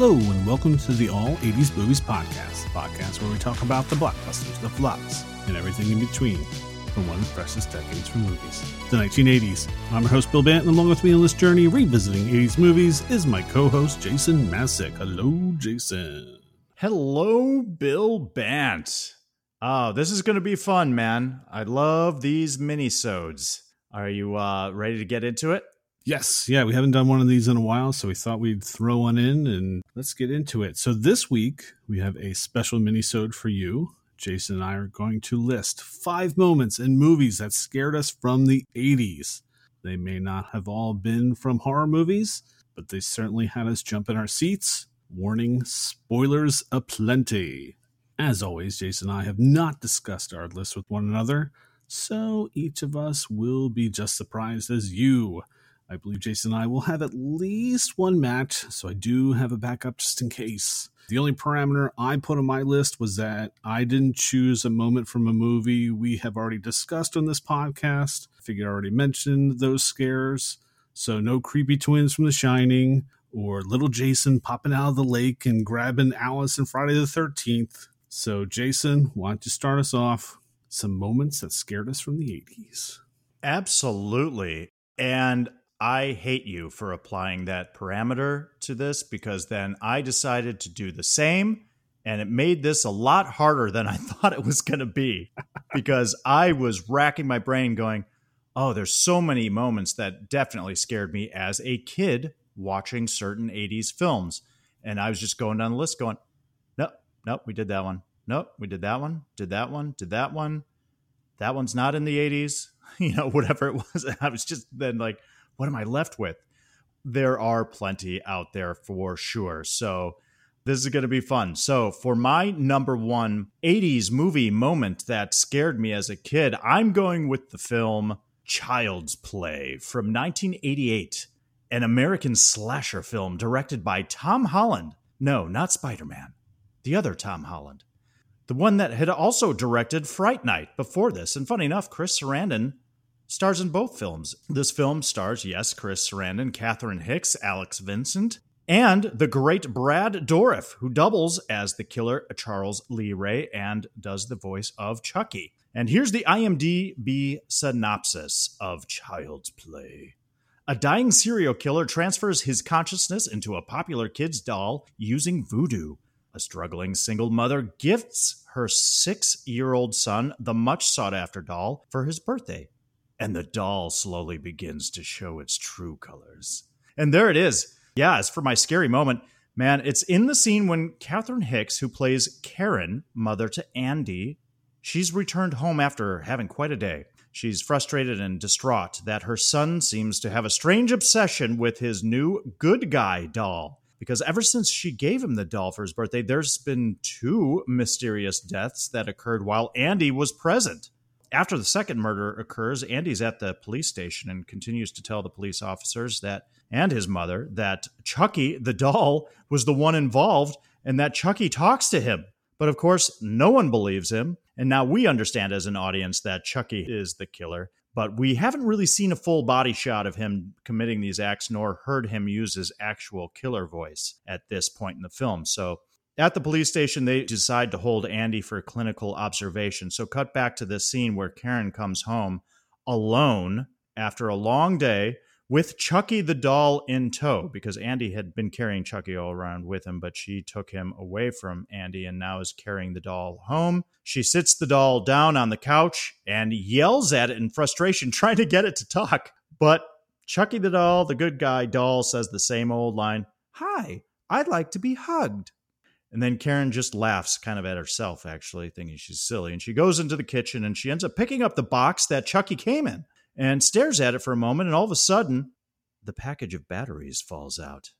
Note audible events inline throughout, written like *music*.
Hello, and welcome to the All 80s Movies Podcast, podcast where we talk about the blockbusters, the flops, and everything in between from one of the freshest decades for movies, the 1980s. I'm your host, Bill Banton. Along with me on this journey revisiting 80s movies is my co host, Jason Masek. Hello, Jason. Hello, Bill Bant. Oh, this is going to be fun, man. I love these minisodes. Are you uh, ready to get into it? Yes, yeah, we haven't done one of these in a while, so we thought we'd throw one in and let's get into it. So this week we have a special minisode for you. Jason and I are going to list five moments in movies that scared us from the 80s. They may not have all been from horror movies, but they certainly had us jump in our seats. Warning, spoilers aplenty. As always, Jason and I have not discussed our list with one another, so each of us will be just surprised as you. I believe Jason and I will have at least one match, so I do have a backup just in case. The only parameter I put on my list was that I didn't choose a moment from a movie we have already discussed on this podcast. I figured I already mentioned those scares, so no creepy twins from The Shining or little Jason popping out of the lake and grabbing Alice in Friday the 13th. So, Jason, why don't you start us off? Some moments that scared us from the 80s. Absolutely. And I hate you for applying that parameter to this because then I decided to do the same. And it made this a lot harder than I *laughs* thought it was going to be because I was racking my brain going, oh, there's so many moments that definitely scared me as a kid watching certain 80s films. And I was just going down the list going, nope, nope, we did that one. Nope, we did that one, did that one, did that one. That one's not in the 80s, *laughs* you know, whatever it was. I was just then like, what am I left with? There are plenty out there for sure. So this is going to be fun. So for my number one 80s movie moment that scared me as a kid, I'm going with the film Child's Play from 1988, an American slasher film directed by Tom Holland. No, not Spider Man, the other Tom Holland. The one that had also directed Fright Night before this. And funny enough, Chris Sarandon stars in both films. This film stars, yes, Chris Sarandon, Catherine Hicks, Alex Vincent, and the great Brad Dourif, who doubles as the killer Charles Lee Ray and does the voice of Chucky. And here's the IMDb synopsis of Child's Play. A dying serial killer transfers his consciousness into a popular kid's doll using voodoo. A struggling single mother gifts her six year old son the much sought after doll for his birthday and the doll slowly begins to show its true colors. And there it is. Yeah, as for my scary moment, man, it's in the scene when Catherine Hicks, who plays Karen, mother to Andy, she's returned home after having quite a day. She's frustrated and distraught that her son seems to have a strange obsession with his new good guy doll. Because ever since she gave him the doll for his birthday, there's been two mysterious deaths that occurred while Andy was present after the second murder occurs, Andy's at the police station and continues to tell the police officers that and his mother that Chucky, the doll, was the one involved and that Chucky talks to him. But of course, no one believes him. And now we understand as an audience that Chucky is the killer. But we haven't really seen a full body shot of him committing these acts, nor heard him use his actual killer voice at this point in the film. So at the police station, they decide to hold Andy for clinical observation. So, cut back to this scene where Karen comes home alone after a long day with Chucky the doll in tow because Andy had been carrying Chucky all around with him, but she took him away from Andy and now is carrying the doll home. She sits the doll down on the couch and yells at it in frustration, *laughs* trying to get it to talk. But Chucky the doll, the good guy doll, says the same old line Hi, I'd like to be hugged. And then Karen just laughs kind of at herself, actually, thinking she's silly. And she goes into the kitchen and she ends up picking up the box that Chucky came in and stares at it for a moment. And all of a sudden, the package of batteries falls out.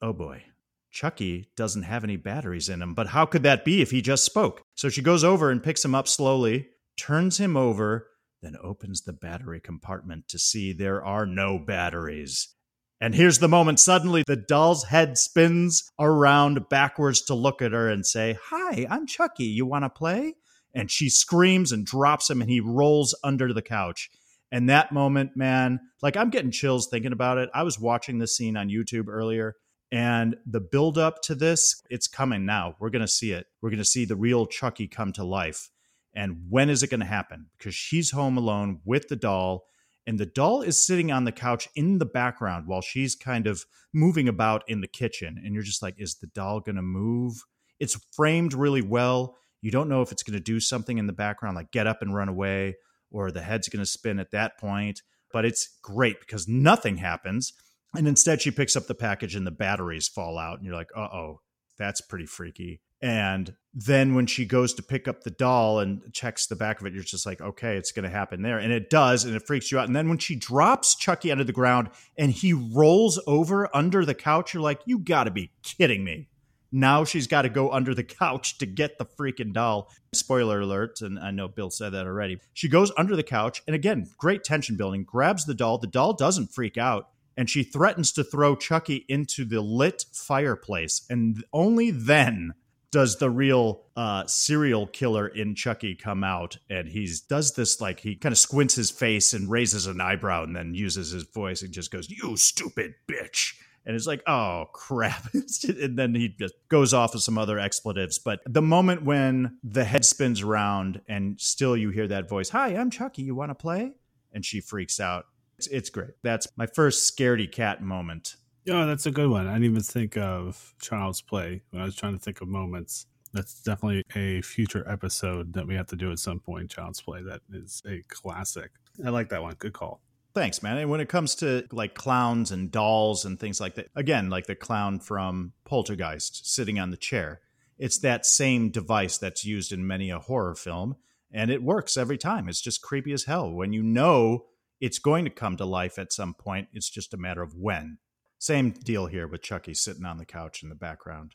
Oh boy. Chucky doesn't have any batteries in him, but how could that be if he just spoke? So she goes over and picks him up slowly, turns him over, then opens the battery compartment to see there are no batteries. And here's the moment suddenly the doll's head spins around backwards to look at her and say, Hi, I'm Chucky. You want to play? And she screams and drops him, and he rolls under the couch. And that moment, man, like I'm getting chills thinking about it. I was watching this scene on YouTube earlier, and the build up to this, it's coming now. We're going to see it. We're going to see the real Chucky come to life. And when is it going to happen? Because she's home alone with the doll, and the doll is sitting on the couch in the background while she's kind of moving about in the kitchen. And you're just like, is the doll going to move? It's framed really well. You don't know if it's going to do something in the background, like get up and run away, or the head's going to spin at that point. But it's great because nothing happens. And instead, she picks up the package and the batteries fall out. And you're like, uh oh, that's pretty freaky. And then when she goes to pick up the doll and checks the back of it, you're just like, okay, it's going to happen there. And it does. And it freaks you out. And then when she drops Chucky under the ground and he rolls over under the couch, you're like, you got to be kidding me. Now she's got to go under the *laughs* couch to get the freaking doll. Spoiler alert, and I know Bill said that already. She goes under the couch, and again, great tension building, grabs the doll. The doll doesn't freak out, and she threatens to throw Chucky into the lit fireplace. And only then does the real uh, serial killer in Chucky come out, and he's does this like he kind of squints his face and raises an eyebrow, and then uses his voice and just goes, "You stupid bitch." And it's like, oh crap. *laughs* and then he just goes off with some other expletives. But the moment when the head spins around and still you hear that voice, Hi, I'm Chucky. You want to play? And she freaks out. It's, it's great. That's my first scaredy cat moment yeah, that's a good one. I didn't even think of Child's Play when I was trying to think of moments. That's definitely a future episode that we have to do at some point. Child's Play. That is a classic. I like that one. Good call. Thanks, man. And when it comes to like clowns and dolls and things like that, again, like the clown from Poltergeist sitting on the chair, it's that same device that's used in many a horror film. And it works every time. It's just creepy as hell. When you know it's going to come to life at some point, it's just a matter of when. Same deal here with Chucky sitting on the couch in the background.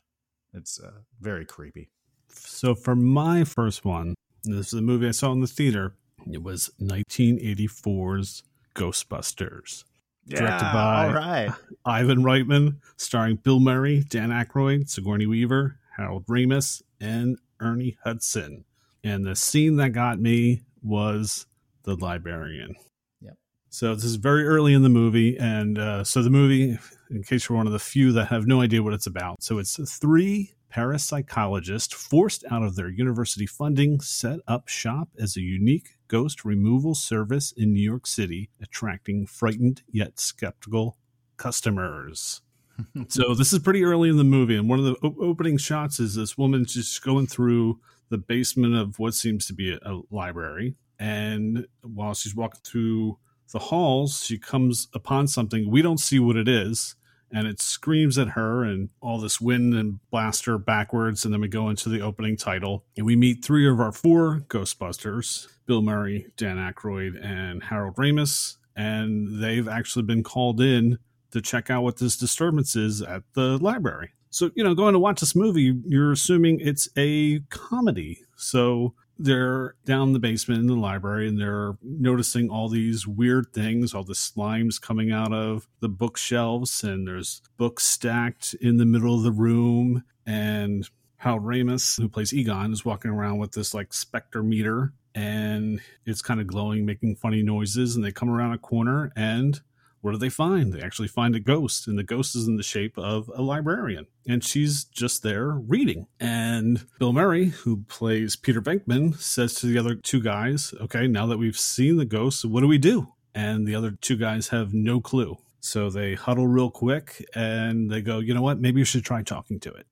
It's uh, very creepy. So for my first one, this is a movie I saw in the theater. It was 1984's Ghostbusters. Yeah, directed by all right. *laughs* Ivan Reitman, starring Bill Murray, Dan Aykroyd, Sigourney Weaver, Harold Ramis, and Ernie Hudson. And the scene that got me was the librarian. Yep. So this is very early in the movie, and uh, so the movie, in case you're one of the few that have no idea what it's about, so it's three parapsychologists forced out of their university funding set up shop as a unique ghost removal service in New York City, attracting frightened yet skeptical customers. *laughs* so this is pretty early in the movie, and one of the op- opening shots is this woman just going through the basement of what seems to be a, a library, and while she's walking through the halls, she comes upon something. We don't see what it is. And it screams at her, and all this wind and blast her backwards. And then we go into the opening title, and we meet three of our four Ghostbusters Bill Murray, Dan Aykroyd, and Harold Ramis. And they've actually been called in to check out what this disturbance is at the library. So, you know, going to watch this movie, you're assuming it's a comedy. So they're down in the basement in the library and they're noticing all these weird things, all the slimes coming out of the bookshelves, and there's books stacked in the middle of the room. And Hal Ramis, who plays Egon, is walking around with this like specter meter and it's kind of glowing, making funny noises. And they come around a corner and what do they find? They actually find a ghost, and the ghost is in the shape of a librarian. And she's just there reading. And Bill Murray, who plays Peter Venkman, says to the other two guys, Okay, now that we've seen the ghost, what do we do? And the other two guys have no clue. So they huddle real quick and they go, You know what? Maybe you should try talking to it.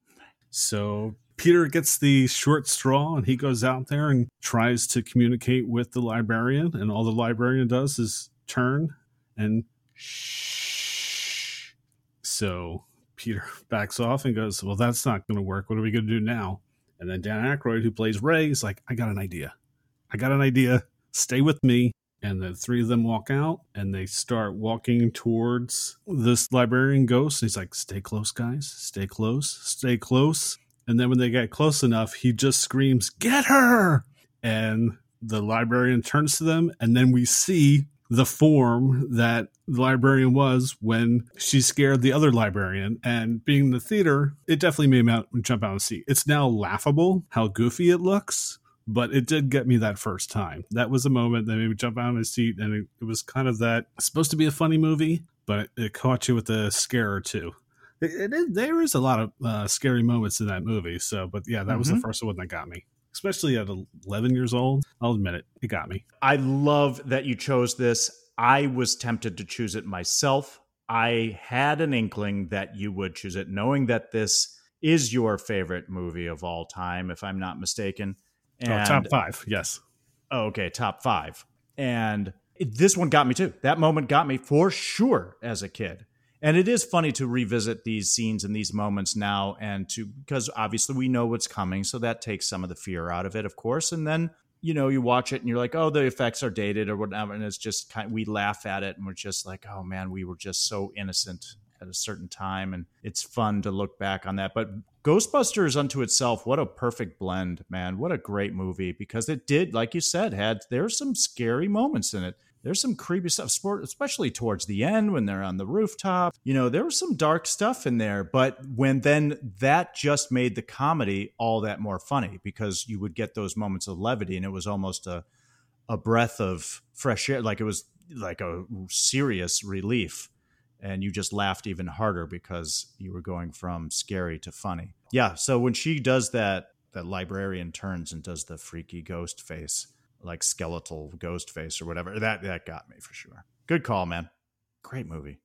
So Peter gets the short straw and he goes out there and tries to communicate with the librarian. And all the librarian does is turn and Shh. So Peter *laughs* backs off and goes, Well, that's not going to work. What are we going to do now? And then Dan Aykroyd, who plays Ray, is like, I got an idea. I got an idea. Stay with me. And the three of them walk out and they start walking towards this librarian ghost. He's like, Stay close, guys. Stay close. Stay close. And then when they get close enough, he just screams, Get her! And the librarian turns to them. And then we see the form that the librarian was when she scared the other librarian. And being in the theater, it definitely made me out, jump out of the seat. It's now laughable how goofy it looks, but it did get me that first time. That was a moment that made me jump out of my seat. And it, it was kind of that supposed to be a funny movie, but it caught you with a scare or two. It, it, there is a lot of uh, scary moments in that movie. So, but yeah, that was the first one that got me especially at 11 years old. I'll admit it, it got me. I love that you chose this. I was tempted to choose it myself. I had an inkling that you would choose it, knowing that this is your favorite movie of all time, if I'm not mistaken. Oh, and, oh, top five, yes. Oh, okay, top five. And this one got me too. That moment got me for sure as a kid. And it is funny to revisit these scenes and these moments now, and to because obviously we know what's coming, so that takes some of the fear out of it, of course. And then you know you watch it and you're like, oh, the effects are dated or whatever, and it's just kind. Of, we laugh at it and we're just like, oh man, we were just so innocent at a certain time, and it's fun to look back on that. But Ghostbusters unto itself, what a perfect blend, man! What a great movie because it did, like you said, had there's some scary moments in it there's some creepy stuff, sport, especially towards the end when they're on the rooftop. You know, there was some dark stuff in there, but when then that just made the comedy all that more funny because you would get those moments of levity and it was almost a a breath of fresh air, like it was like a serious relief. And you just laughed even harder because you were going from scary to funny. Yeah. So when she does that, that librarian turns and does the freaky ghost face like skeletal ghost face or whatever. That that got me for sure. Good call, man. Great movie.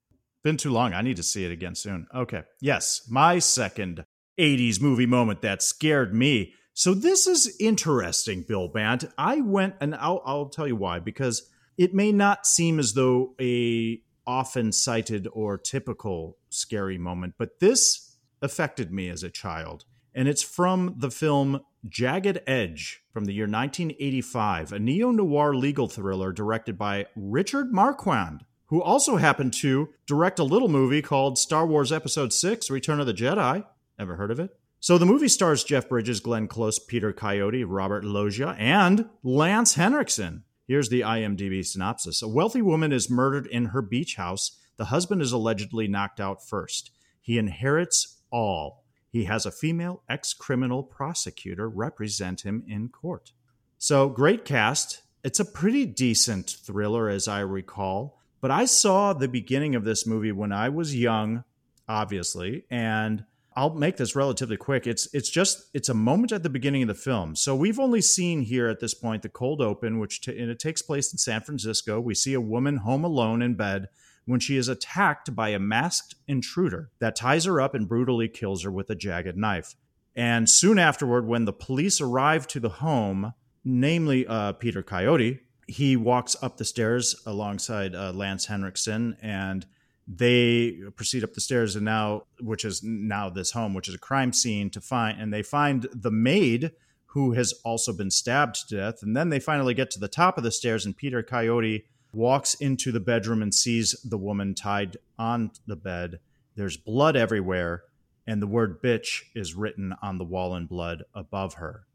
Been too long. I need to see it again soon. Okay. Yes, my second 80s movie moment that scared me. So this is interesting, Bill Bant. I went and I'll, I'll tell you why because it may not seem as though a often cited or typical scary moment, but this affected me as a child. And it's from the film Jagged Edge from the year 1985, a neo noir legal thriller directed by Richard Marquand, who also happened to direct a little movie called Star Wars Episode 6 Return of the Jedi. Ever heard of it? So the movie stars Jeff Bridges, Glenn Close, Peter Coyote, Robert Loggia, and Lance Henriksen. Here's the IMDb synopsis A wealthy woman is murdered in her beach house. The husband is allegedly knocked out first. He inherits all he has a female ex criminal prosecutor represent him in court. So, great cast. It's a pretty decent thriller, as I recall. But I saw the beginning of this movie when I was young, obviously, and I'll make this relatively quick. It's it's just it's a moment at the beginning of the film. So we've only seen here at this point the cold open, which t- and it takes place in San Francisco. We see a woman home alone in bed when she is attacked by a masked intruder that ties her up and brutally kills her with a jagged knife. And soon afterward, when the police arrive to the home, namely uh, Peter Coyote, he walks up the stairs alongside uh, Lance Henriksen and they proceed up the stairs and now which is now this home which is a crime scene to find and they find the maid who has also been stabbed to death and then they finally get to the top of the stairs and peter coyote walks into the bedroom and sees the woman tied on the bed. There's blood everywhere, and the word bitch is written on the wall in blood above her.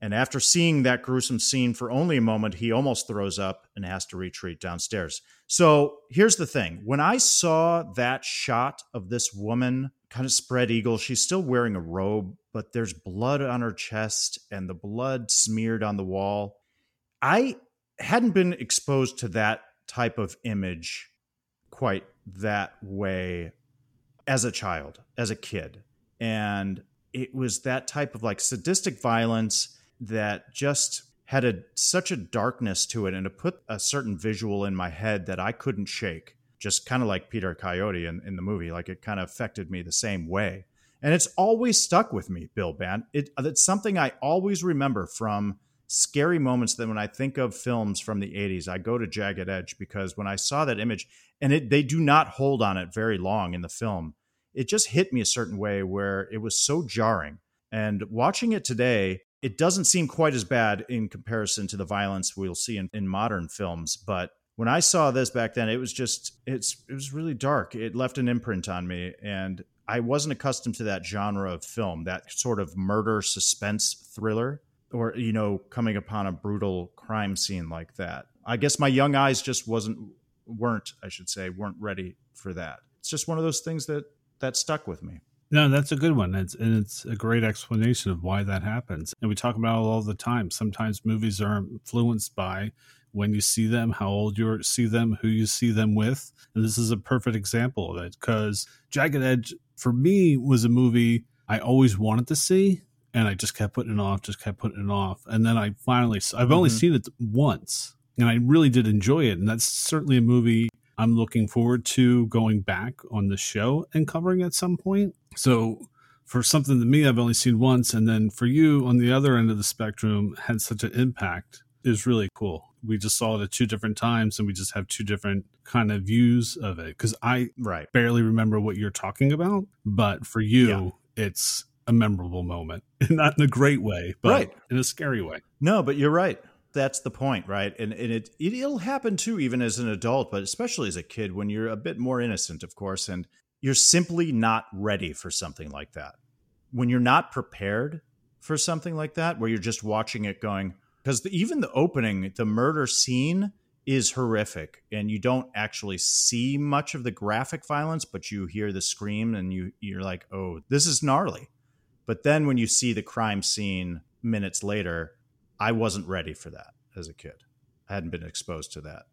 And after seeing that gruesome scene for only a moment, he almost throws up and has to retreat downstairs. So here's the thing when I saw that shot of this woman kind of spread eagle, she's still wearing a robe, but there's blood on her chest and the blood smeared on the wall. I hadn't been exposed to that type of image quite that way as a child, as a kid. And it was that type of like sadistic violence that just had a such a darkness to it and it put a certain visual in my head that I couldn't shake. Just kind of like Peter Coyote in, in the movie. Like it kind of affected me the same way. And it's always stuck with me, Bill Bant. It, it's something I always remember from scary moments that when I think of films from the 80s, I go to Jagged Edge because when I saw that image, and it, they do not hold on it very long in the film. It just hit me a certain way where it was so jarring. And watching it today, it doesn't seem quite as bad in comparison to the violence we'll see in, in modern films. But when I saw this back then, it was just it's it was really dark. It left an imprint on me, and I wasn't accustomed to that genre of film, that sort of murder suspense thriller, or you know, coming upon a brutal crime scene like that. I guess my young eyes just wasn't weren't I should say weren't ready for that. It's just one of those things that that stuck with me. No, that's a good one. It's, and it's a great explanation of why that happens. And we talk about it all the time. Sometimes movies are influenced by when you see them, how old you see them, who you see them with. And this is a perfect example of it because Jagged Edge, for me, was a movie I always wanted to see. And I just kept putting it off, just kept putting it off. And then I finally, I've only mm-hmm. seen it once and I really did enjoy it. And that's certainly a movie I'm looking forward to going back on the show and covering at some point. So for something that me I've only seen once, and then for you on the other end of the spectrum had such an impact is really cool. We just saw it at two different times, and we just have two different kind of views of it. Because I right. barely remember what you're talking about, but for you, yeah. it's a memorable moment, *laughs* not in a great way, but right. in a scary way. No, but you're right that's the point, right? And and it it'll happen too, even as an adult, but especially as a kid when you're a bit more innocent, of course, and you're simply not ready for something like that. When you're not prepared for something like that, where you're just watching it going, because even the opening, the murder scene is horrific, and you don't actually see much of the graphic violence, but you hear the scream, and you you're like, oh, this is gnarly. But then when you see the crime scene minutes later, I wasn't ready for that as a kid. I hadn't been exposed to that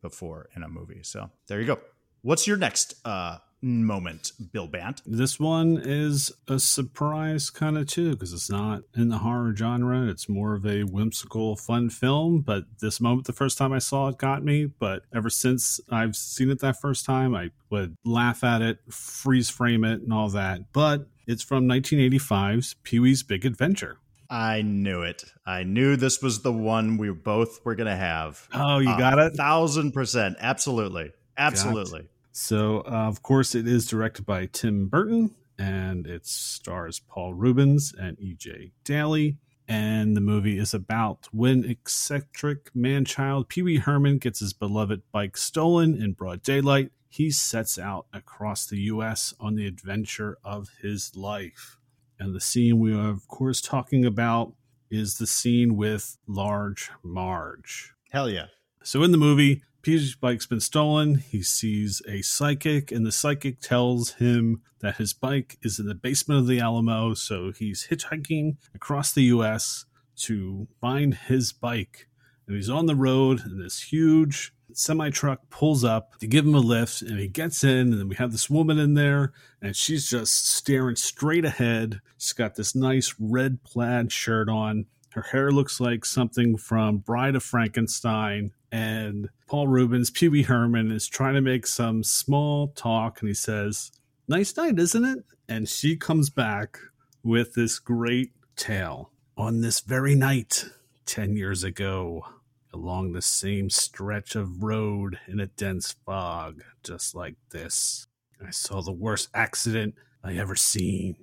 before in a movie. So there you go. What's your next uh, moment, Bill Bant? This one is a surprise kind of too, because it's not in the horror genre. It's more of a whimsical, fun film. But this moment, the first time I saw it, got me. But ever since I've seen it that first time, I would laugh at it, freeze frame it, and all that. But it's from 1985's Pee Wee's Big Adventure. I knew it. I knew this was the one we both were going to have. Oh, you got it? Thousand percent. Absolutely. Absolutely. So, uh, of course, it is directed by Tim Burton and it stars Paul Reubens and E.G. Daily. And the movie is about when eccentric man child Pee Wee Herman gets his beloved bike stolen in broad daylight. He sets out across the U.S. on the adventure of his life. And the scene we are, of course, talking about is the scene with Large Marge. Hell yeah. So in the movie, Pee Wee's bike's been stolen. He sees a psychic, and the psychic tells him that his bike is in the basement of the Alamo. So he's hitchhiking across the U.S. to find his bike. And he's on the road in this huge semi truck pulls up to give him a lift and he gets in and then we have this woman in there and she's just staring straight ahead. She's got this nice red plaid shirt on. Her hair looks like something from bride of frankenstein. And paul reubens pee wee herman is trying to make some small talk and he says nice night isn't it? And she comes back with this great tale. On this very night 10 years ago along the same stretch of road in a dense fog, just like this. I saw the worst accident I ever seen.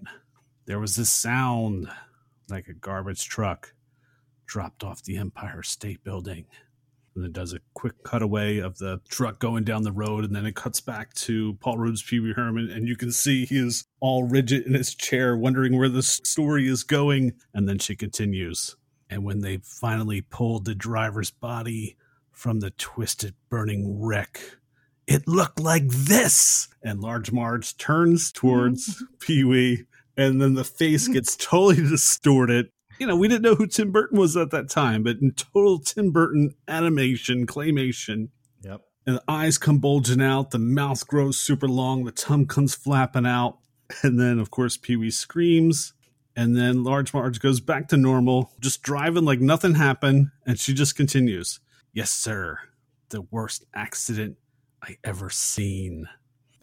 There was this sound like a garbage truck dropped off the Empire State Building. And it does a quick cutaway of the truck going down the road, and then it cuts back to Paul Reubens, Pee Wee Herman, and you can see he is all rigid in his chair, wondering where the story is going. And then she continues. And when they finally pulled the driver's body from the twisted, burning wreck, it looked like this. And Large Marge turns towards *laughs* Pee Wee, and then the face *laughs* gets totally distorted. You know, we didn't know who Tim Burton was at that time, but in total Tim Burton animation, claymation. Yep. And the eyes come bulging out, the mouth grows super long, the tongue comes flapping out. And then, of course, Pee Wee screams and then Large Marge goes back to normal, just driving like nothing happened. And she just continues, Yes, sir. The worst accident I ever seen.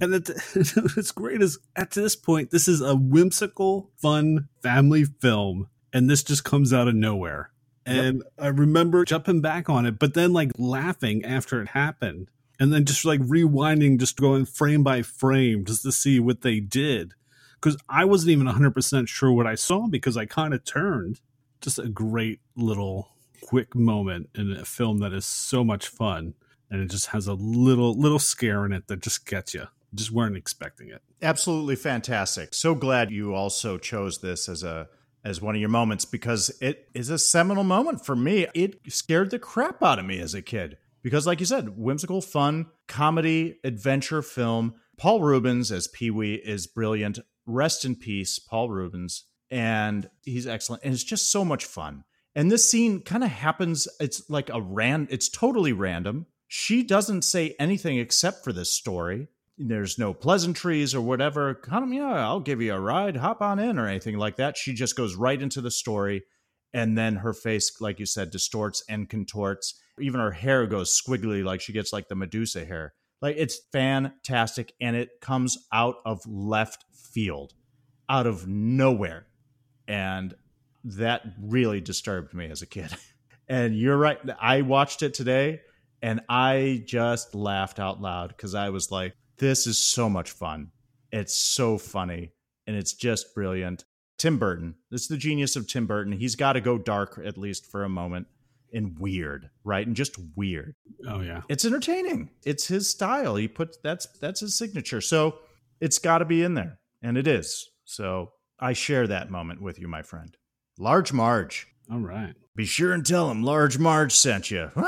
And it, *laughs* it's great as at this point, this is a whimsical, fun family film. And this just comes out of nowhere. And yep. I remember jumping back on it, but then like laughing after it happened and then just like rewinding, just going frame by frame just to see what they did. Because I wasn't even 100% sure what I saw because I kind of turned. Just a great little quick moment in a film that is so much fun. And it just has a little little scare in it that just gets you. Just weren't expecting it. Absolutely fantastic. So glad you also chose this as a as one of your moments because it is a seminal moment for me. It scared the crap out of me as a kid because, like you said, whimsical, fun, comedy, adventure film. Paul reubens as Pee Wee is brilliant. Rest in peace, Paul Reubens. And he's excellent. And it's just so much fun. And this scene kind of happens, it's like a ran it's totally random. She doesn't say anything except for this story. There's no pleasantries or whatever. Of, yeah, I'll give you a ride, hop on in, or anything like that. She just goes right into the story. And then her face, like you said, distorts and contorts even her hair goes squiggly, like she gets like the Medusa hair. Like it's fantastic, and it comes out of left field, out of nowhere, and that really disturbed me as a kid. *laughs* And you're right. I watched it today, and I just laughed out loud because I was like, "This is so much fun. It's so funny, and it's just brilliant." Tim Burton. This is the genius of Tim Burton. He's got to go dark at least for a moment and weird, right? And just weird. Oh yeah. It's entertaining. It's his style. He puts that's that's his signature. So it's got to be in there, and it is. So I share that moment with you, my friend. Large Marge. All right. Be sure and tell him Large Marge sent you. *laughs*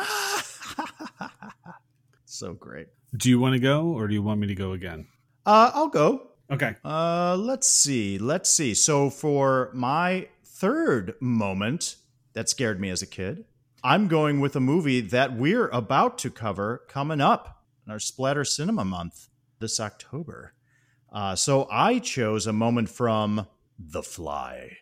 so great. Do you want to go, or do you want me to go again? Uh, I'll go. Okay. Uh, let's see. Let's see. So for my third moment that scared me as a kid, I'm going with a movie that we're about to cover coming up in our Splatter Cinema Month this October. Uh, so I chose a moment from The Fly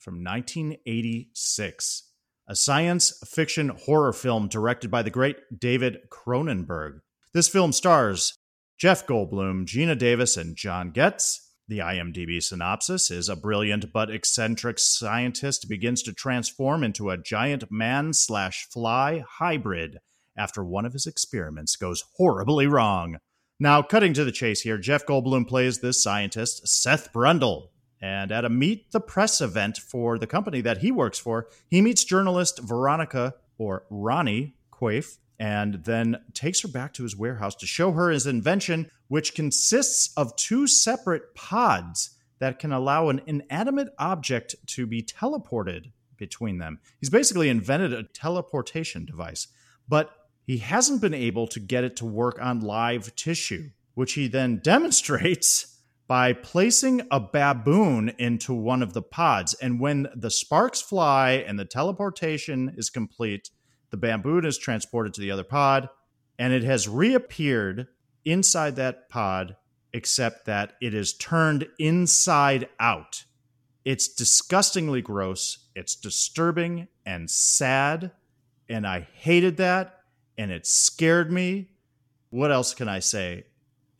from 1986, a science fiction horror film directed by the great David Cronenberg. This film stars Jeff Goldblum, Geena Davis, and John Getz. The IMDb synopsis is a brilliant but eccentric scientist begins to transform into a giant man slash fly hybrid after one of his experiments goes horribly wrong. Now, cutting to the chase here, Jeff Goldblum plays this scientist, Seth Brundle. And at a meet the press event for the company that he works for, he meets journalist Veronica, or Ronnie Quaife, and then takes her back to his warehouse to show her his invention, which consists of two separate pods that can allow an inanimate object to be teleported between them. He's basically invented a teleportation device, but he hasn't been able to get it to work on live tissue, which he then *laughs* demonstrates by placing a baboon into one of the pods. And when the sparks fly and the teleportation is complete, the baboon is transported to the other pod, and it has reappeared inside that pod, except that it is turned inside out. It's disgustingly gross. It's disturbing and sad. And I hated that. And it scared me. What else can I say?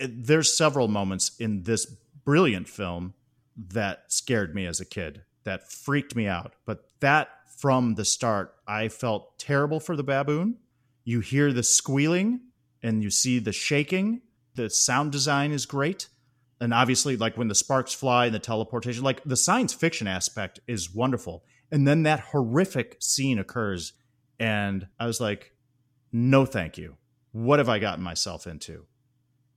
Uh, there's several moments in this brilliant film that scared me as a kid, that freaked me out. But that from the start, I felt terrible for the baboon. You hear the squealing and you see the shaking. The sound design is great. And obviously, like when the sparks fly and the teleportation, like the science fiction aspect is wonderful. And then that horrific scene occurs. And I was like, no, thank you. What have I gotten myself into?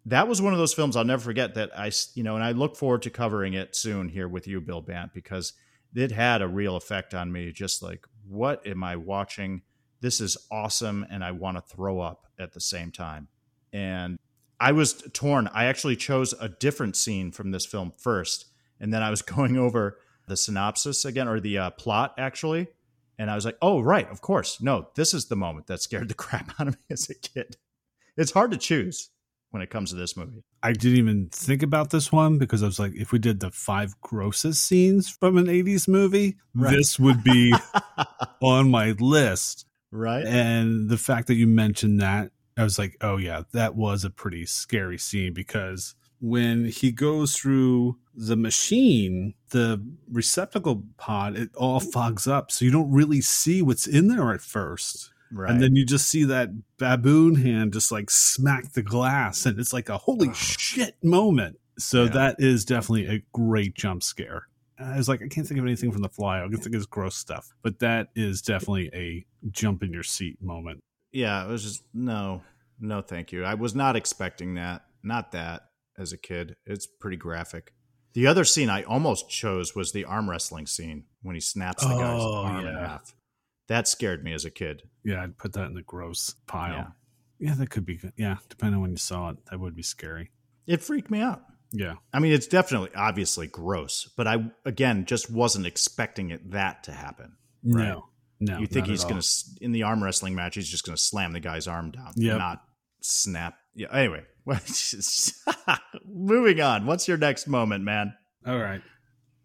That was one of those films I'll never forget that I, you know, and I look forward to covering it soon here with you, Bill Bant, because it had a real effect on me. Just like, what am I watching? This is awesome, and I want to throw up at the same time. And I was torn. I actually chose a different scene from this film first, and then I was *laughs* going over the synopsis again, or the uh, plot actually. And I was like, oh, right, of course. No, this is the moment that scared the *laughs* crap out of me as a kid. It's hard to choose when it comes to this movie. I didn't even think about this one because I was like, if we did the five grossest scenes from an 80s movie, right. this would be *laughs* on my list. Right. And the fact that you mentioned that, I was like, oh, yeah, that was a pretty scary scene because when he goes through the machine, the receptacle pod, it all fogs up. So you don't really see what's in there at first. Right. And then you just see that baboon hand just like smack the glass, and it's like a holy shit moment. So Yeah. that is definitely a great jump scare. I was like, I can't think of anything from The Fly. I can think of gross stuff, but that is definitely a jump in your seat moment. yeah, it was just no, no, thank you. I was not expecting that. Not that as a kid. It's pretty graphic. The other scene I almost chose was the arm wrestling scene when he snaps the guy's Oh, arm in half. That scared me as a kid. Yeah, I'd put that in the gross pile. Yeah. Yeah, that could be good. Yeah, depending on when you saw it, that would be scary. It freaked me out. Yeah. I mean, it's definitely obviously gross, but I again just wasn't expecting it that to happen. Right. No. No. you think he's going to in the arm wrestling match? He's just going to slam the guy's arm down, Yep. not snap. Yeah. Anyway, *laughs* *laughs* moving on. What's your next moment, man? All right.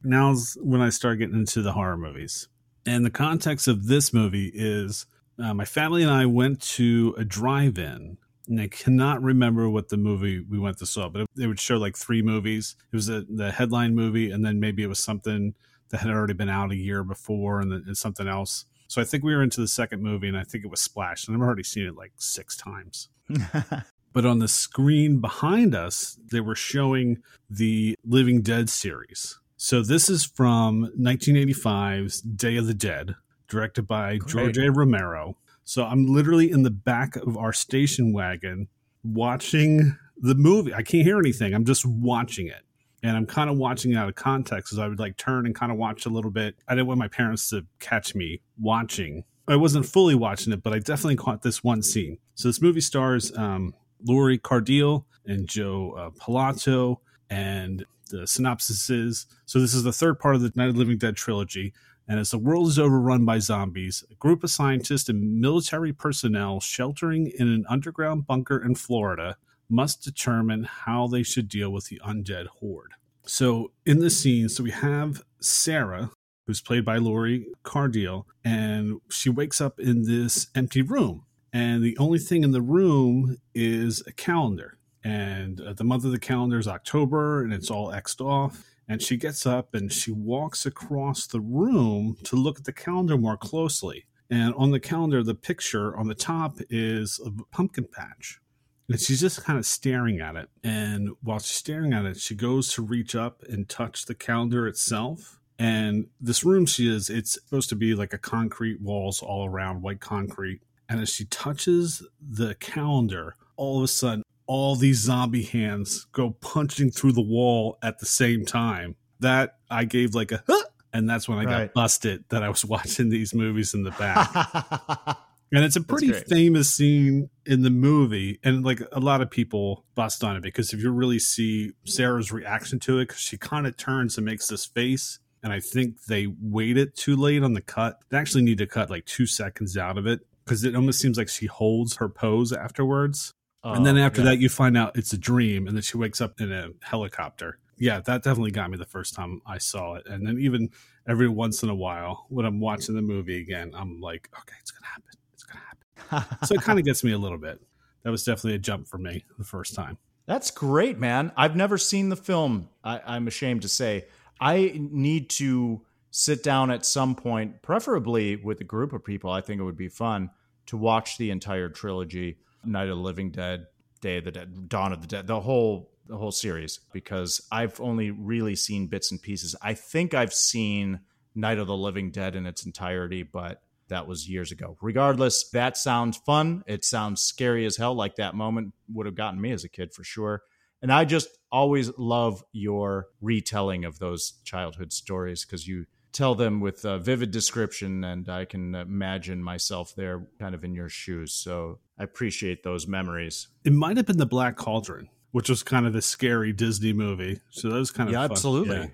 Now's when I start getting into the horror movies. And the context of this movie is uh, my family and I went to a drive in, and I cannot remember what the movie we went to saw, but they would show like three movies. It was a, the headline movie, and then maybe it was something that had already been out a year before, and then and something else. So I think we were into the second movie, and I think it was Splash, and I've already seen it like six times. *laughs* But on the screen behind us, they were showing the Living Dead series. So this is from 1985's Day of the Dead, directed by Great. George A. Romero. So I'm literally in the back of our station wagon watching the movie. I can't hear anything. I'm just watching it. And I'm kind of watching it out of context as I would like turn and kind of watch a little bit. I didn't want my parents to catch me watching. I wasn't fully watching it, but I definitely caught this one scene. So this movie stars um, Lori Cardille and Joe uh, Pilato, and the synopsis is so this is the third part of the Night of the Living Dead trilogy. And as the world is overrun by zombies, a group of scientists and military personnel sheltering in an underground bunker in Florida must determine how they should deal with the undead horde. So in this scene, so we have Sarah, who's played by Lori Cardille, and she wakes up in this empty room. And the only thing in the room is a calendar. And uh, the month of the calendar is October, and it's all X'd off. And she gets up and she walks across the room to look at the calendar more closely. And on the calendar, the picture on the top is a pumpkin patch. And she's just kind of staring at it. And while she's staring at it, she goes to reach up and touch the calendar itself. And this room she is, it's supposed to be like a concrete walls all around, white concrete. And as she touches the calendar, all of a sudden, all these zombie hands go punching through the wall at the same time. That I gave like a, huh! and that's when I Right. got busted that I was *laughs* watching these movies in the back. *laughs* And it's a pretty famous scene in the movie. And like a lot of people bust on it because if you really see Sarah's reaction to it, because she kind of turns and makes this face. And I think they waited too late on the cut. They actually need to cut like two seconds out of it because it almost seems like she holds her pose afterwards. and then Oh, after yeah. that, you find out it's a dream. And then she wakes up in a helicopter. Yeah, that definitely got me the first time I saw it. And then even every once in a while, when I'm watching the movie again, I'm like, okay, it's going to happen. It's going to happen *laughs* so it kind of gets me a little bit. That was definitely a jump for me the first time. That's great, man. I've never seen the film. I, I'm ashamed to say. I need to sit down at some point, preferably with a group of people. I think it would be fun to watch the entire trilogy: Night of the Living Dead, Day of the Dead, Dawn of the Dead, the whole the whole series. Because I've only really seen bits and pieces. I think I've seen Night of the Living Dead in its entirety, but that was years ago. Regardless, that sounds fun. It sounds scary as hell. Like that moment would have gotten me as a kid for sure. And I just always love your retelling of those childhood stories because you tell them with a vivid description, and I can imagine myself there kind of in your shoes. So I appreciate those memories. It might have been the Black Cauldron, which was kind of a scary Disney movie. So that was kind of Yeah, fun. absolutely. Yeah.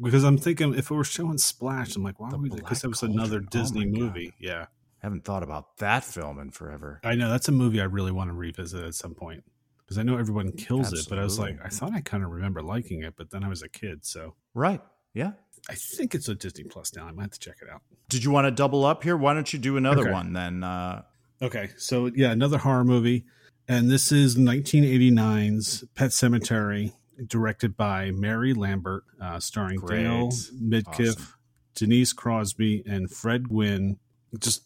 Because I'm thinking if it were showing Splash, I'm like, why would we? Because that was Cauldron. another Oh Disney God. movie. Yeah, I Haven't thought about that film in forever. I know that's a movie I really want to revisit at some point because I know everyone kills it, but I was like, I thought I kind of remember liking it, but then I was a kid, so Right. Yeah. I think it's a Disney Plus now. I might have to check it out. Did you want to double up here? Why don't you do another Okay. one then? Uh, Okay, so yeah, another horror movie, and this is 1989's Pet Sematary, directed by Mary Lambert, uh, starring Great. Dale Midkiff, Awesome. Denise Crosby, and Fred Gwynne. Just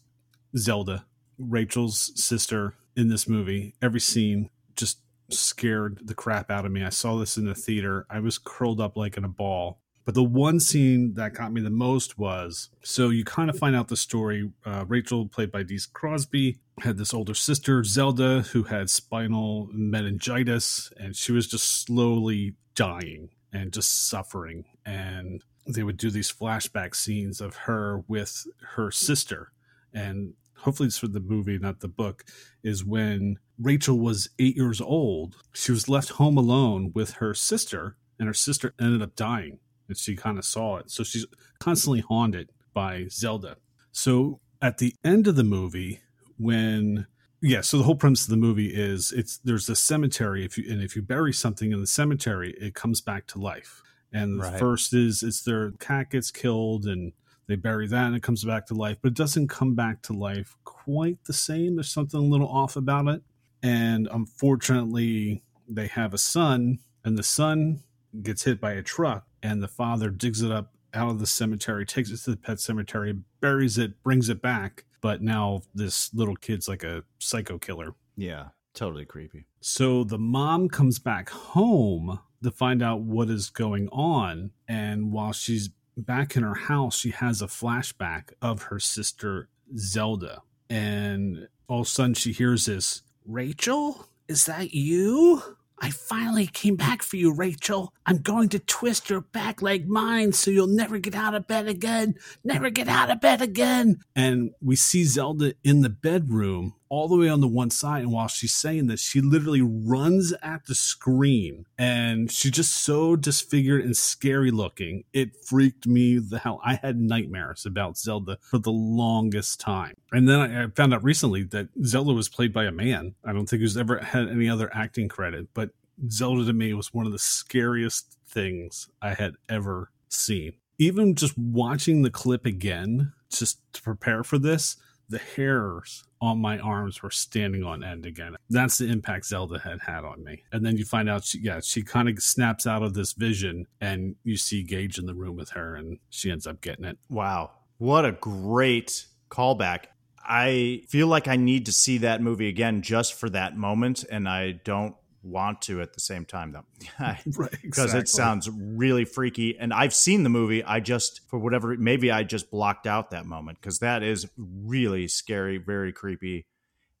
Zelda. Rachel's sister in this movie. Every scene just scared the crap out of me. I saw this in the theater. I was curled up like in a ball. But the one scene that got me the most was so you kind of find out the story. Uh, Rachel, played by Denise Crosby, had this older sister, Zelda, who had spinal meningitis, and she was just slowly dying and just suffering. And they would do these flashback scenes of her with her sister. And hopefully it's for the movie, not the book, is when Rachel was eight years old. She was left home alone with her sister, and her sister ended up dying. And she kind of saw it. So she's constantly haunted by Zelda. So at the end of the movie, when yeah, so the whole premise of the movie is it's there's a cemetery if you and if you bury something in the cemetery, it comes back to life. And the first is it's their cat gets killed and they bury that and it comes back to life, but it doesn't come back to life quite the same. There's something a little off about it. And unfortunately, they have a son, and the son gets hit by a truck, and the father digs it up out of the cemetery, takes it to the pet cemetery, buries it, brings it back. But now this little kid's like a psycho killer. Yeah, totally creepy. So the mom comes back home to find out what is going on. And while she's back in her house, she has a flashback of her sister Zelda. And all of a sudden she hears this Rachel, is that you? I finally came back for you, Rachel. I'm going to twist your back like mine so you'll never get out of bed again. Never get out of bed again. And we see Zelda in the bedroom all the way on the one side. And while she's saying this, she literally runs at the screen and she's just so disfigured and scary looking. It freaked me the hell. I had nightmares about Zelda for the longest time. And then I found out recently that Zelda was played by a man. I don't think he's ever had any other acting credit, but Zelda to me was one of the scariest things I had ever seen. Even just watching the clip again, just to prepare for this, the hairs on my arms were standing on end again. That's the impact Zelda had had on me. And then you find out, she, yeah, she kind of snaps out of this vision, and you see Gage in the room with her, and she ends up getting it. Wow. What a great callback. I feel like I need to see that movie again just for that moment, and I don't want to at the same time, though. *laughs* *laughs* Right, Because it sounds really freaky. And I've seen the movie. I just, for whatever, maybe I just blocked out that moment because that is really scary, very creepy.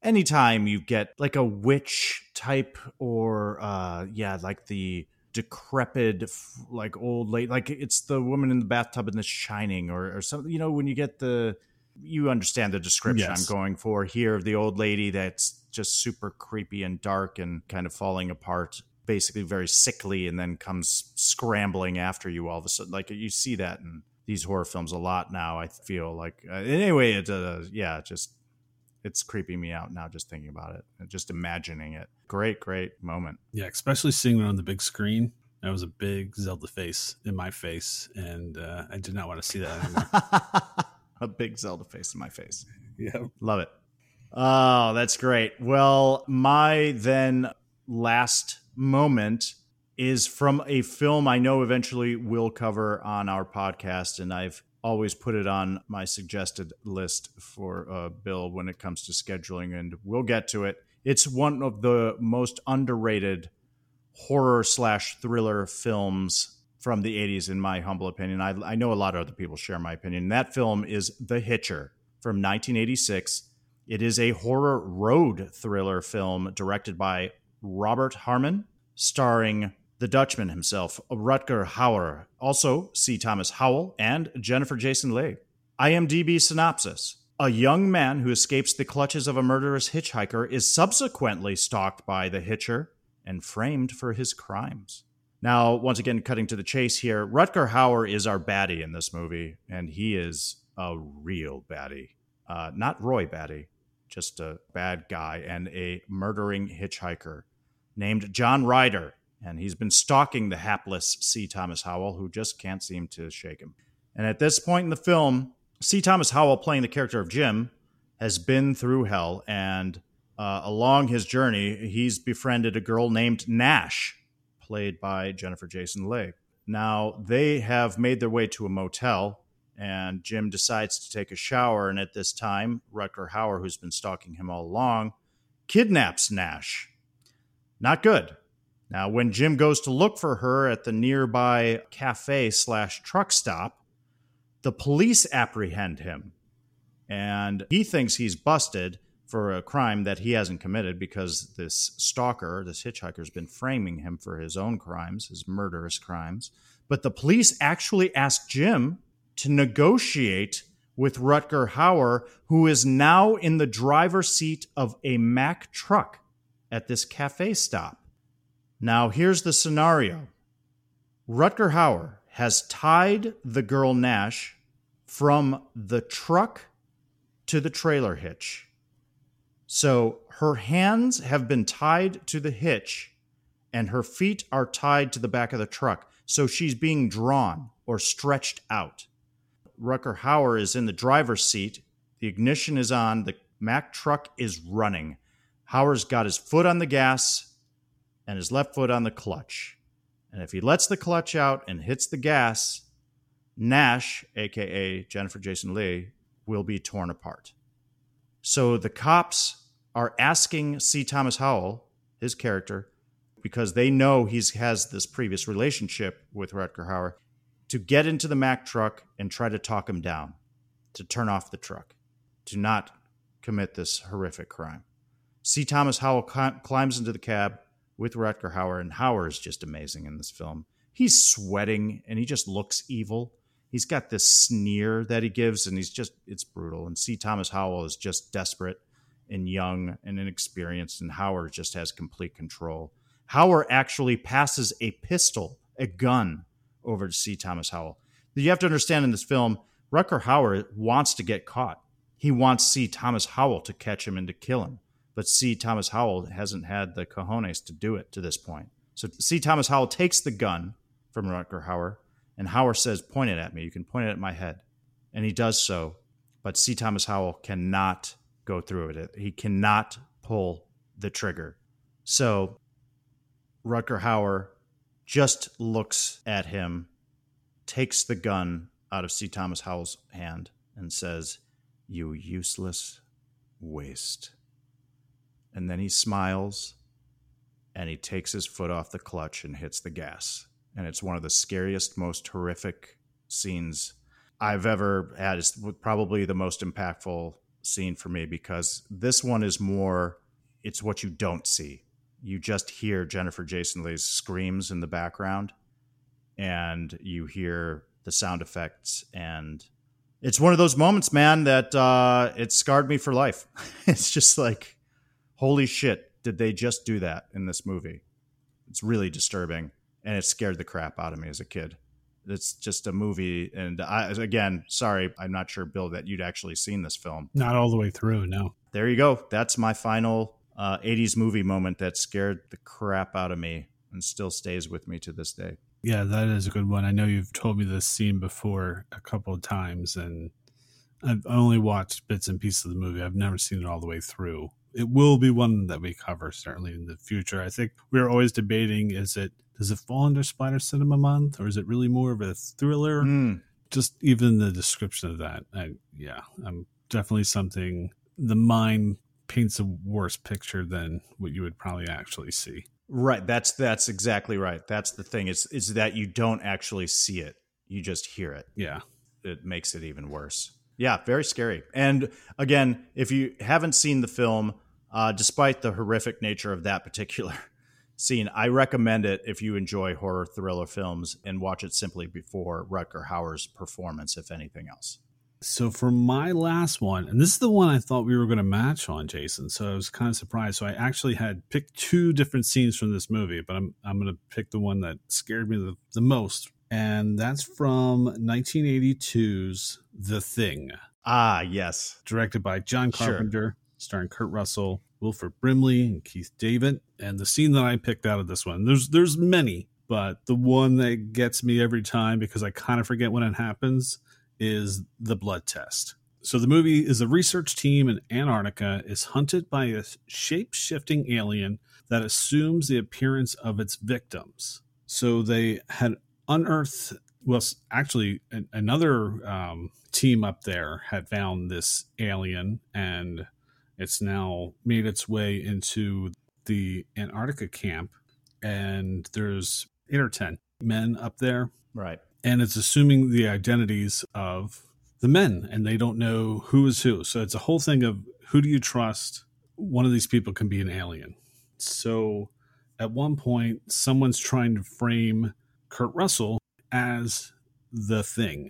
Anytime you get like a witch type or, uh, yeah, like the decrepit, like old lady, like it's the woman in the bathtub in The Shining or, or something, you know, when you get the, you understand the description Yes. I'm going for here of the old lady that's just super creepy and dark and kind of falling apart, basically very sickly, and then comes scrambling after you all of a sudden. Like you see that in these horror films a lot now. I feel like uh, anyway, it uh, yeah, just it's creeping me out now just thinking about it, just imagining it. Great, great moment. Yeah, especially seeing it on the big screen. That was a big Zelda face in my face, and uh, I did not want to see that anymore. *laughs* a big Zelda face in my face. *laughs* yeah. Love it. Oh, that's great. Well, my then last moment is from a film I know eventually we'll cover on our podcast, and I've always put it on my suggested list for uh, Bill when it comes to scheduling, and we'll get to it. It's one of the most underrated horror slash thriller films from the 80s, in my humble opinion. I, I know a lot of other people share my opinion. That film is The Hitcher from 1986. It is a horror road thriller film directed by Robert Harmon, starring the Dutchman himself, Rutger Hauer, also C. Thomas Howell, and Jennifer Jason Leigh. IMDb synopsis A young man who escapes the clutches of a murderous hitchhiker is subsequently stalked by the hitcher and framed for his crimes. Now, once again, cutting to the chase here, Rutger Hauer is our baddie in this movie, and he is a real baddie. Uh, not Roy Batty, just a bad guy and a murdering hitchhiker named John Ryder. And he's been stalking the hapless C. Thomas Howell, who just can't seem to shake him. And at this point in the film, C. Thomas Howell, playing the character of Jim, has been through hell. And uh, along his journey, he's befriended a girl named Nash, played by Jennifer Jason Leigh. Now, they have made their way to a motel and Jim decides to take a shower. And at this time, Rutger Hauer, who's been stalking him all along, kidnaps Nash. Not good. Now, when Jim goes to look for her at the nearby cafe slash truck stop, the police apprehend him. And he thinks he's busted for a crime that he hasn't committed because this stalker, this hitchhiker, has been framing him for his own crimes, his murderous crimes. But the police actually ask Jim to negotiate with Rutger Hauer, who is now in the driver's seat of a Mack truck at this cafe stop. Now, here's the scenario Rutger Hauer has tied the girl Nash from the truck to the trailer hitch. So her hands have been tied to the hitch and her feet are tied to the back of the truck. So she's being drawn or stretched out. Rutger Hauer is in the driver's seat. The ignition is on. The Mack truck is running. Hauer's got his foot on the gas and his left foot on the clutch. And if he lets the clutch out and hits the gas, Nash, aka Jennifer Jason Leigh, will be torn apart. So the cops are asking C. Thomas Howell, his character, because they know he has this previous relationship with Rutger Hauer, to get into the Mack truck and try to talk him down, to turn off the truck, to not commit this horrific crime. C. Thomas Howell climbs into the cab with Rutger Hauer, and Hauer is just amazing in this film. He's sweating and he just looks evil. He's got this sneer that he gives, and he's just, it's brutal. And C. Thomas Howell is just desperate and young and inexperienced, and Hauer just has complete control. Hauer actually passes a pistol, a gun, over to C. Thomas Howell. You have to understand in this film, Rutger Hauer wants to get caught. He wants C. Thomas Howell to catch him and to kill him. But C. Thomas Howell hasn't had the cojones to do it to this point. So C. Thomas Howell takes the gun from Rutger Hauer, and Hauer says, Point it at me. You can point it at my head. And he does so. But C. Thomas Howell cannot go through it. He cannot pull the trigger. So Rutger Hauer just looks at him, takes the gun out of C. Thomas Howell's hand, and says, You useless waste. And then he smiles and he takes his foot off the clutch and hits the gas. And it's one of the scariest, most horrific scenes I've ever had. It's probably the most impactful scene for me because this one is more, it's what you don't see you just hear Jennifer Jason Leigh's screams in the background and you hear the sound effects and it's one of those moments man that uh, it scarred me for life. *laughs* It's just like holy shit did they just do that in this movie? It's really disturbing and it scared the crap out of me as a kid. It's just a movie and I, again sorry i'm not sure bill that you'd actually seen this film. Not all the way through no. There you go. That's my final uh, 80s movie moment that scared the crap out of me and still stays with me to this day. Yeah, that is a good one. I know you've told me this scene before a couple of times, and I've only watched bits and pieces of the movie. I've never seen it all the way through. It will be one that we cover certainly in the future. I think we're always debating is it does it fall under Spider Cinema Month or is it really more of a thriller? Mm. Just even the description of that, I, yeah, I'm definitely something the mind paints a worse picture than what you would probably actually see. Right. That's that's exactly right. That's the thing. Is is that you don't actually see it. You just hear it. Yeah. It makes it even worse. Yeah, very scary. And again, if you haven't seen the film, uh, despite the horrific nature of that particular *laughs* scene, I recommend it if you enjoy horror thriller films and watch it simply before Rutger Hauer's performance, if anything else. So for my last one, and this is the one I thought we were going to match on, Jason. So I was kind of surprised. So I actually had picked two different scenes from this movie, but I'm I'm going to pick the one that scared me the, the most, and that's from 1982's The Thing. Ah, yes, directed by John Carpenter, sure. starring Kurt Russell, Wilford Brimley, and Keith David. And the scene that I picked out of this one, there's there's many, but the one that gets me every time because I kind of forget when it happens is the blood test. So the movie is a research team in Antarctica is hunted by a shape-shifting alien that assumes the appearance of its victims. So they had unearthed well, actually, another um, team up there had found this alien, and it's now made its way into the Antarctica camp, and there's eight or ten men up there, right? And it's assuming the identities of the men, and they don't know who is who. So it's a whole thing of who do you trust? One of these people can be an alien. So at one point, someone's trying to frame Kurt Russell as the thing.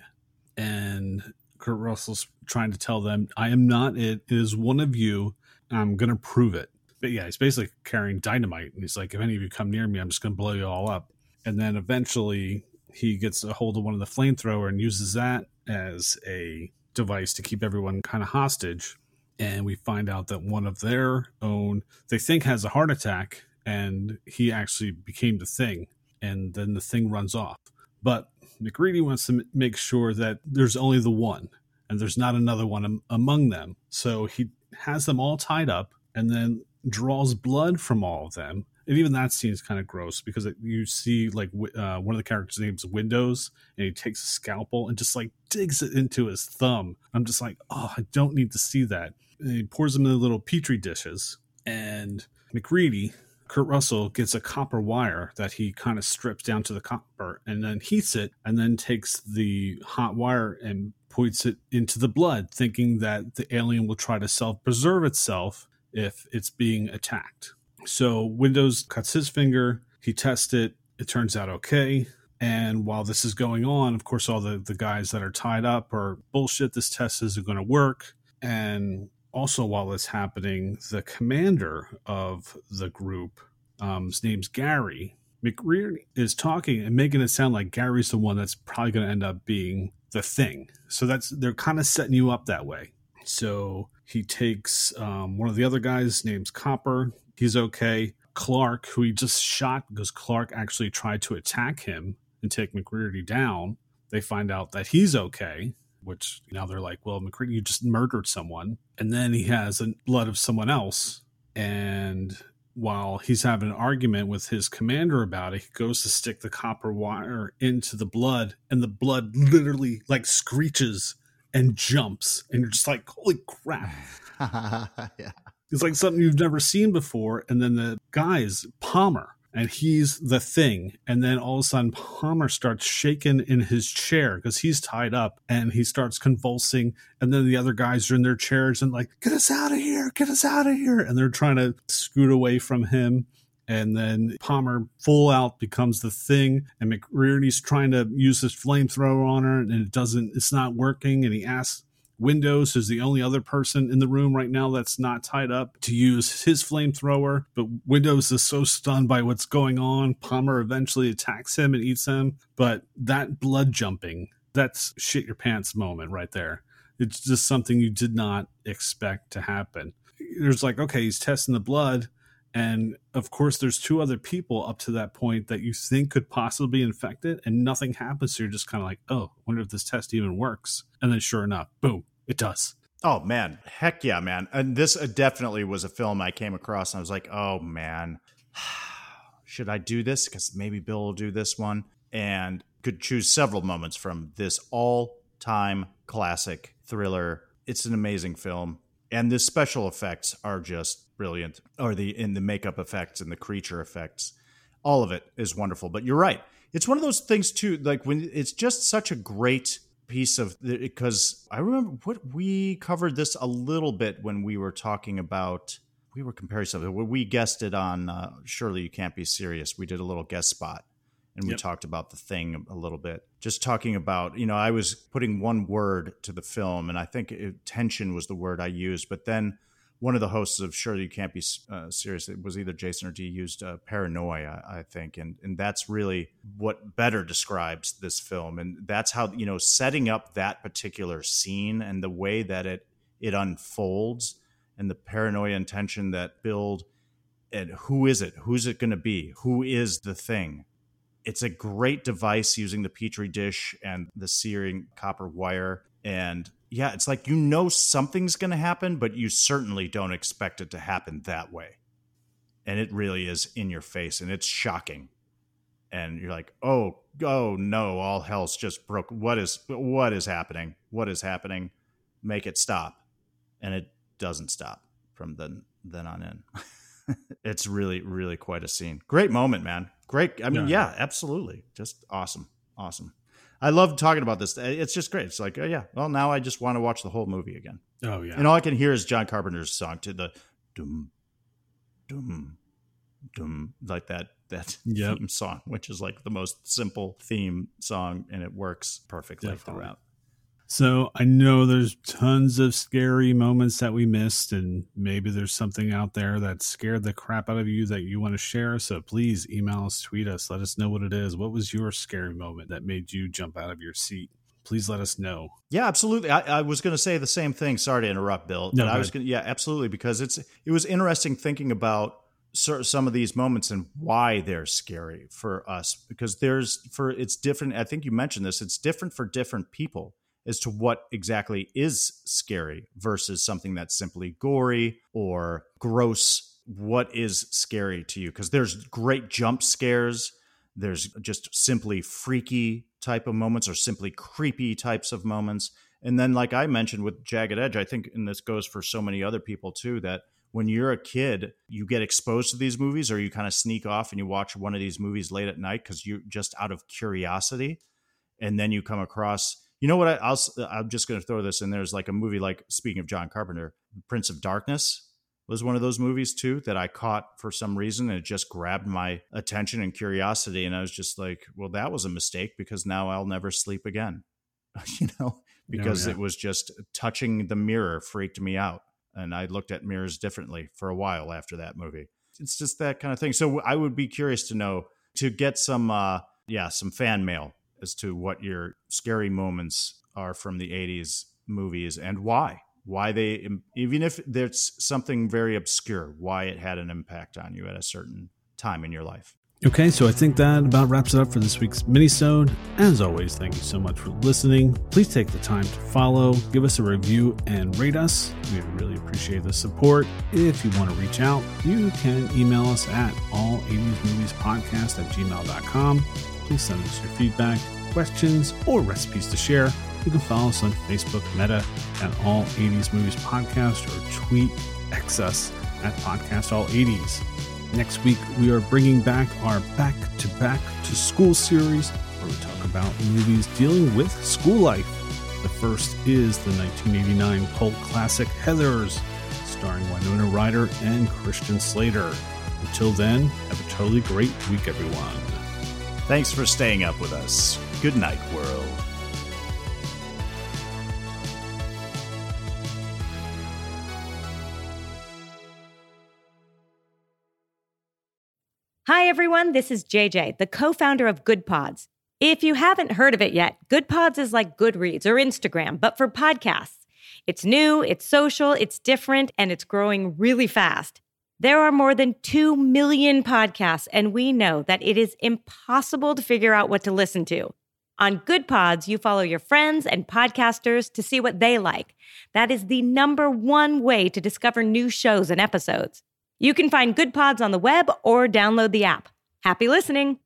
And Kurt Russell's trying to tell them, I am not it. It is one of you. I'm to prove it. But yeah, he's basically carrying dynamite. And he's like, if any of you come near me, I'm just to blow you all up. And then eventually he gets a hold of one of the flamethrower and uses that as a device to keep everyone kind of hostage. And we find out that one of their own, they think has a heart attack, and he actually became the thing. And then the thing runs off. But MacReady wants to make sure that there's only the one and there's not another one am- among them. So he has them all tied up and then draws blood from all of them. And even that scene is kind of gross because it, you see like uh, one of the characters' names Windows, and he takes a scalpel and just like digs it into his thumb. I'm just like, oh, I don't need to see that. And he pours them in the little petri dishes, and MacReady Kurt Russell gets a copper wire that he kind of strips down to the copper and then heats it and then takes the hot wire and points it into the blood, thinking that the alien will try to self preserve itself if it's being attacked. So Windows cuts his finger, he tests it, it turns out okay. And while this is going on, of course, all the, the guys that are tied up are bullshit. This test isn't going to work. And also while it's happening, the commander of the group, um, his name's Gary. MacReady is talking and making it sound like Gary's the one that's probably going to end up being the thing. So that's they're kind of setting you up that way. So he takes um, one of the other guys, name's Copper. He's okay. Clark, who he just shot because Clark actually tried to attack him and take MacReady down. They find out that he's okay which now they're like, well, MacReady, you just murdered someone. And then he has the blood of someone else. And while he's having an argument with his commander about it, he goes to stick the copper wire into the blood, and the blood literally like screeches and jumps. And you're just like, holy crap. *laughs* yeah. It's like something you've never seen before. And then the guys, Palmer, and he's the thing. And then all of a sudden, Palmer starts shaking in his chair because he's tied up and he starts convulsing. And then the other guys are in their chairs and like, get us out of here, get us out of here. And they're trying to scoot away from him. And then Palmer full out becomes the thing, and MacReady's trying to use his flamethrower on her, and it doesn't, it's not working. And he asks Windows is the only other person in the room right now that's not tied up to use his flamethrower. But Windows is so stunned by what's going on. Palmer eventually attacks him and eats him. But that blood jumping, that's shit your pants moment right there. It's just something you did not expect to happen. There's like, okay, he's testing the blood. And of course, there's two other people up to that point that you think could possibly be infected, and nothing happens. So you're just kind of like, oh, wonder if this test even works. And then sure enough, boom, it does. Oh man, heck yeah, man! And this uh, definitely was a film I came across, and I was like, oh man, *sighs* should I do this? Because maybe Bill will do this one, and could choose several moments from this all-time classic thriller. It's an amazing film and the special effects are just brilliant or the in the makeup effects and the creature effects. All of it is wonderful but you're right. It's one of those things too like when it's just such a great piece of because i remember what we covered this a little bit when we were talking about we were comparing something we guessed it on uh, surely you can't be serious. We did a little guest spot and we yep. talked about the thing a little bit. Just talking about, you know, I was putting one word to the film, and I think it, tension was the word I used. But then one of the hosts of sure You Can't Be uh, Serious, it was either Jason or D, used uh, paranoia, I think, and and that's really what better describes this film, and that's how you know setting up that particular scene and the way that it it unfolds and the paranoia and tension that build and who is it who's it going to be who is the thing it's a great device using the petri dish and the searing copper wire. And yeah, it's like you know something's going to happen, but you certainly don't expect it to happen that way. And it really is in your face and it's shocking. and you're like, oh, oh no, all hell's just broke. What is what is happening? What is happening? Make it stop, and it doesn't stop from then then on in. *laughs* it's really really quite a scene. Great moment, man. Great. I mean, yeah, yeah absolutely, just awesome, awesome. I love talking about this. It's just great. It's like, oh yeah, well now I just want to watch the whole movie again. Oh yeah. And all I can hear is John Carpenter's song to the dum dum dum like that that yep. theme song, which is like the most simple theme song and it works perfectly Definitely. throughout. So I know there's tons of scary moments that we missed, and maybe there's something out there that scared the crap out of you that you want to share. So please email us, tweet us, let us know what it is. What was your scary moment that made you jump out of your seat? Please let us know. Yeah, absolutely. I, I was going to say the same thing. Sorry to interrupt, Bill. No, I was going. Yeah, absolutely. Because it's it was interesting thinking about some of these moments and why they're scary for us because there's for it's different i think you mentioned this it's different for different people as to what exactly is scary versus something that's simply gory or gross. What is scary to you? Because there's great jump scares. There's just simply freaky type of moments or simply creepy types of moments. And then, like I mentioned with Jagged Edge, I think, and this goes for so many other people too, that when you're a kid, you get exposed to these movies or you kind of sneak off and you watch one of these movies late at night because you're just out of curiosity. And then you come across you know what? I, I'll, I'm just going to throw this in. There's like a movie, like speaking of John Carpenter, Prince of Darkness was one of those movies too that I caught for some reason and it just grabbed my attention and curiosity. And I was just like, well, that was a mistake because now I'll never sleep again, *laughs* you know, because oh, yeah. it was just touching the mirror freaked me out. And I looked at mirrors differently for a while after that movie. It's just that kind of thing. So I would be curious to know to get some, uh, yeah, some fan mail as to what your scary moments are from the 80s movies and why why they even if there's something very obscure why it had an impact on you at a certain time in your life Okay, so I think that about wraps it up for this week's minisode. As always, thank you so much for listening. Please take the time to follow, give us a review, and rate us. We really appreciate the support. If you want to reach out, you can email us at all80smoviespodcast at gmail.com. Please send us your feedback, questions, or recipes to share. You can follow us on Facebook, Meta, at All 80s Movies Podcast, or tweet X us at Podcast All 80s. Next week, we are bringing back our Back to Back to School series, where we talk about movies dealing with school life. The first is the 1989 cult classic Heathers, starring Winona Ryder and Christian Slater. Until then, have a totally great week, everyone. Thanks for staying up with us. Good night, world. Hi, everyone. This is JJ, the co founder of Goodpods. If you haven't heard of it yet, Goodpods is like Goodreads or Instagram, but for podcasts. It's new, it's social, it's different, and it's growing really fast. There are more than 2 million podcasts, and we know that it is impossible to figure out what to listen to. On Goodpods, you follow your friends and podcasters to see what they like. That is the number one way to discover new shows and episodes. You can find Good Pods on the web or download the app. Happy listening!